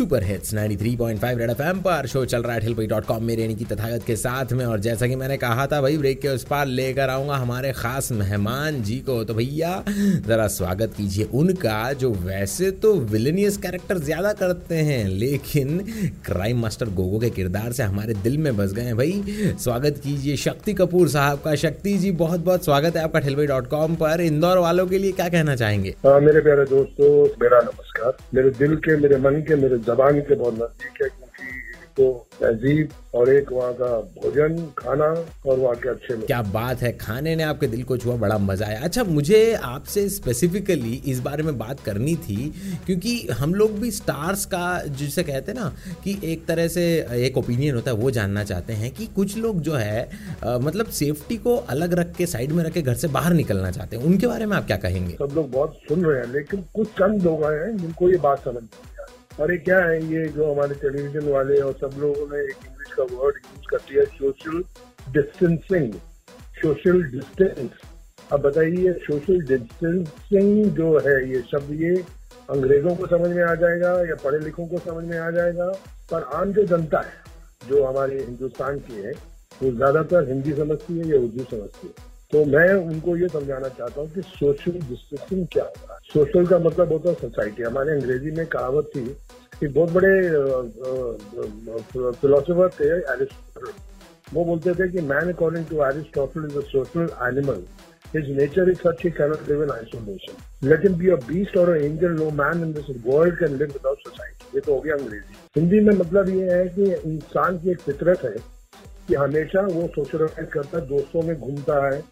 super hits 93.5 Red FM पर show चल रहा है ठिलपई डॉट कॉम मेरे यानी की तथागत के साथ में। और जैसा कि मैंने कहा था, भाई ब्रेक के उस पार लेकर आऊँगा हमारे खास मेहमान जी को। तो भैया, जरा स्वागत कीजिए उनका, जो वैसे तो विलेनियस कैरेक्टर ज़्यादा करते हैं, लेकिन क्राइम मास्टर गोगो के किरदार से हमारे दिल में बस गए हैं। भाई, स्वागत कीजिए शक्ति कपूर साहब का। शक्ति जी बहुत बहुत स्वागत है आपका ठिलपई डॉट कॉम पर। इंदौर वालों के लिए क्या कहना चाहेंगे? मेरे प्यारे दोस्तों, मेरा नमस्कार। मेरे दिल के, मेरे मन के, मेरे जबान के बहुत नज़दीक है क्योंकि तो तहजीब और एक वहाँ का भोजन खाना और वहाँ के अच्छे लोग। क्या बात है खाने ने आपके दिल को छुआ बड़ा मज़ा आया। अच्छा मुझे आपसे स्पेसिफिकली इस बारे में बात करनी थी क्योंकि हम लोग भी स्टार्स का जिसे कहते हैं ना कि एक तरह से एक ओपिनियन होता है वो जानना चाहते हैं कि कुछ लोग जो है अ, मतलब सेफ्टी को अलग रख के साइड में रख के घर से बाहर निकलना चाहते हैं। उनके बारे में आप क्या कहेंगे? सब लोग बहुत सुन रहे हैं लेकिन कुछ चंद लोग हैं जिनको ये बात समझ आ और ये क्या है, ये जो हमारे टेलीविज़न वाले और सब लोगों ने एक इंग्लिश का वर्ड यूज़ कर दिया सोशल डिस्टेंसिंग सोशल डिस्टेंस अब बताइए सोशल डिस्टेंसिंग जो है, ये शब्द ये अंग्रेज़ों को समझ में आ जाएगा या पढ़े लिखों को समझ में आ जाएगा? पर आम जो जनता है, जो हमारे हिंदुस्तान की है, वो ज़्यादातर हिंदी समझती है या उर्दू समझती है? तो मैं उनको ये समझाना चाहता हूँ कि सोशल डिस्टेंसिंग क्या होता है? सोशल का मतलब होता है। सोसाइटी हमारे अंग्रेज़ी में कहावत थी कि बहुत बड़े फिलोसोफर थे एरिस्टोटल वो बोलते थे कि man according to Aristotle is a social animal His nature is such he cannot live in isolation. Let him be a beast or an angel, no man in this world can live. ये तो हो गया अंग्रेज़ी। हिंदी में मतलब ये है कि इंसान की एक फितरत है कि हमेशा वो सोशलाइज करता है दोस्तों में घूमता है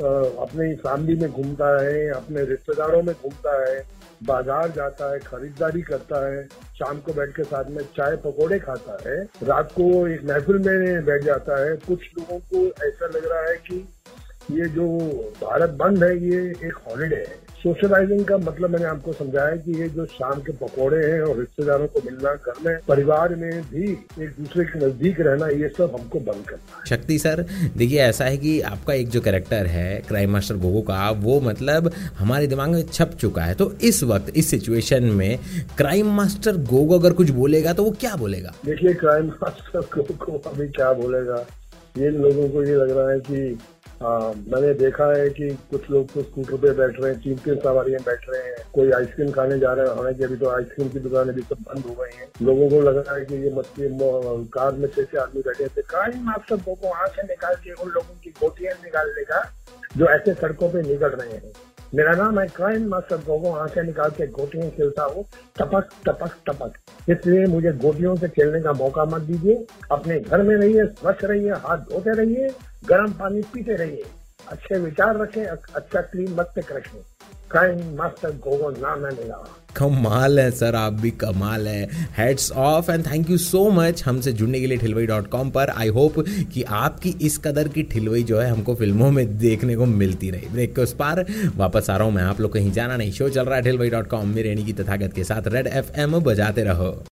अपने फैमिली में घूमता है अपने रिश्तेदारों में घूमता है बाज़ार जाता है, खरीदारी करता है, शाम को बैठ के साथ में चाय पकोड़े खाता है, रात को एक महफिल में बैठ जाता है। कुछ लोगों को ऐसा लग रहा है कि ये जो भारत बंद है ये एक हॉलीडे है। सोशलाइजिंग का मतलब मैंने आपको समझाया कि ये जो शाम के पकौड़े हैं और रिश्तेदारों को मिलना घर में परिवार में भी एक दूसरे के नज़दीक रहना ये सब हमको बंद करना है। शक्ति सर देखिए ऐसा है कि आपका एक जो कैरेक्टर है क्राइम मास्टर गोगो का वो मतलब हमारे दिमाग में छप चुका है। तो इस वक्त इस सिचुएशन में क्राइम मास्टर गोगो अगर कुछ बोलेगा तो वो क्या बोलेगा? देखिए क्राइम मास्टर को अभी क्या बोलेगा? ये लोगों को ये लग रहा है कि आ, मैंने देखा है कि कुछ लोग तो स्कूटर पे बैठ रहे हैं तीन सवारी सवारियाँ बैठ रहे हैं कोई आइसक्रीम खाने जा रहे हैं हालाँकि अभी तो आइसक्रीम की दुकानें भी सब बंद हो गई हैं। लोगों को लग रहा है कि ये मछली कार में छह आदमी बैठे थे क्राइम मास्टर को वहाँ से निकाल के उन लोगों की गोटियाँ निकालने का जो ऐसे सड़कों पर निकल रहे हैं। मेरा नाम है क्राइम मास्टर गोगो आँखें निकाल के गोटियाँ खेलता हूँ। टपक टपक टपक। इसलिए मुझे गोटियों से खेलने का मौका मत दीजिए। अपने घर में रहिए स्वच्छ रहिए, हाथ धोते रहिए, गर्म पानी पीते रहिए। अच्छे विचार रखें अच्छा क्लीन मत रखें कमाल है, सर, आप भी कमाल है। Hats off and thank you so much हमसे जुड़ने के लिए ठिलवई डॉट कॉम पर। आई होप कि आपकी इस कदर की ठिलवई जो है हमको फ़िल्मों में देखने को मिलती रही। ब्रेक के उस पार वापस आ रहा हूँ मैं, आप लोग कहीं जाना नहीं। शो चल रहा है ठिलवई डॉट कॉम मेरे की तथागत के साथ रेड एफ़ एम बजाते रहो।